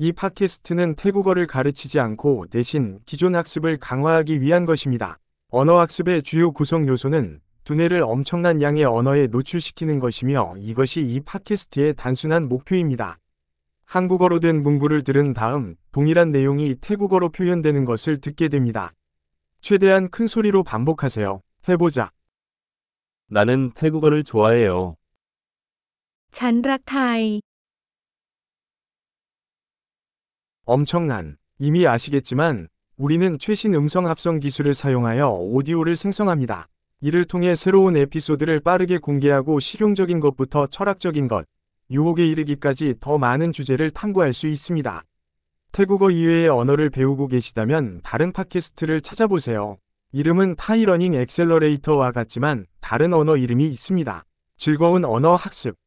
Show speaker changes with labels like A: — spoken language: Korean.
A: 이 팟캐스트는 태국어를 가르치지 않고 대신 기존 학습을 강화하기 위한 것입니다. 언어 학습의 주요 구성 요소는 두뇌를 엄청난 양의 언어에 노출시키는 것이며 이것이 이 팟캐스트의 단순한 목표입니다. 한국어로 된 문구를 들은 다음 동일한 내용이 태국어로 표현되는 것을 듣게 됩니다. 최대한 큰 소리로 반복하세요. 해보자.
B: 나는 태국어를 좋아해요.
C: ฉันรักไทย
A: 엄청난. 이미 아시겠지만 우리는 최신 음성 합성 기술을 사용하여 오디오를 생성합니다. 이를 통해 새로운 에피소드를 빠르게 공개하고 실용적인 것부터 철학적인 것, 유혹에 이르기까지 더 많은 주제를 탐구할 수 있습니다. 태국어 이외의 언어를 배우고 계시다면 다른 팟캐스트를 찾아보세요. 이름은 Thai Learning Accelerator와 같지만 다른 언어 이름이 있습니다. 즐거운 언어 학습.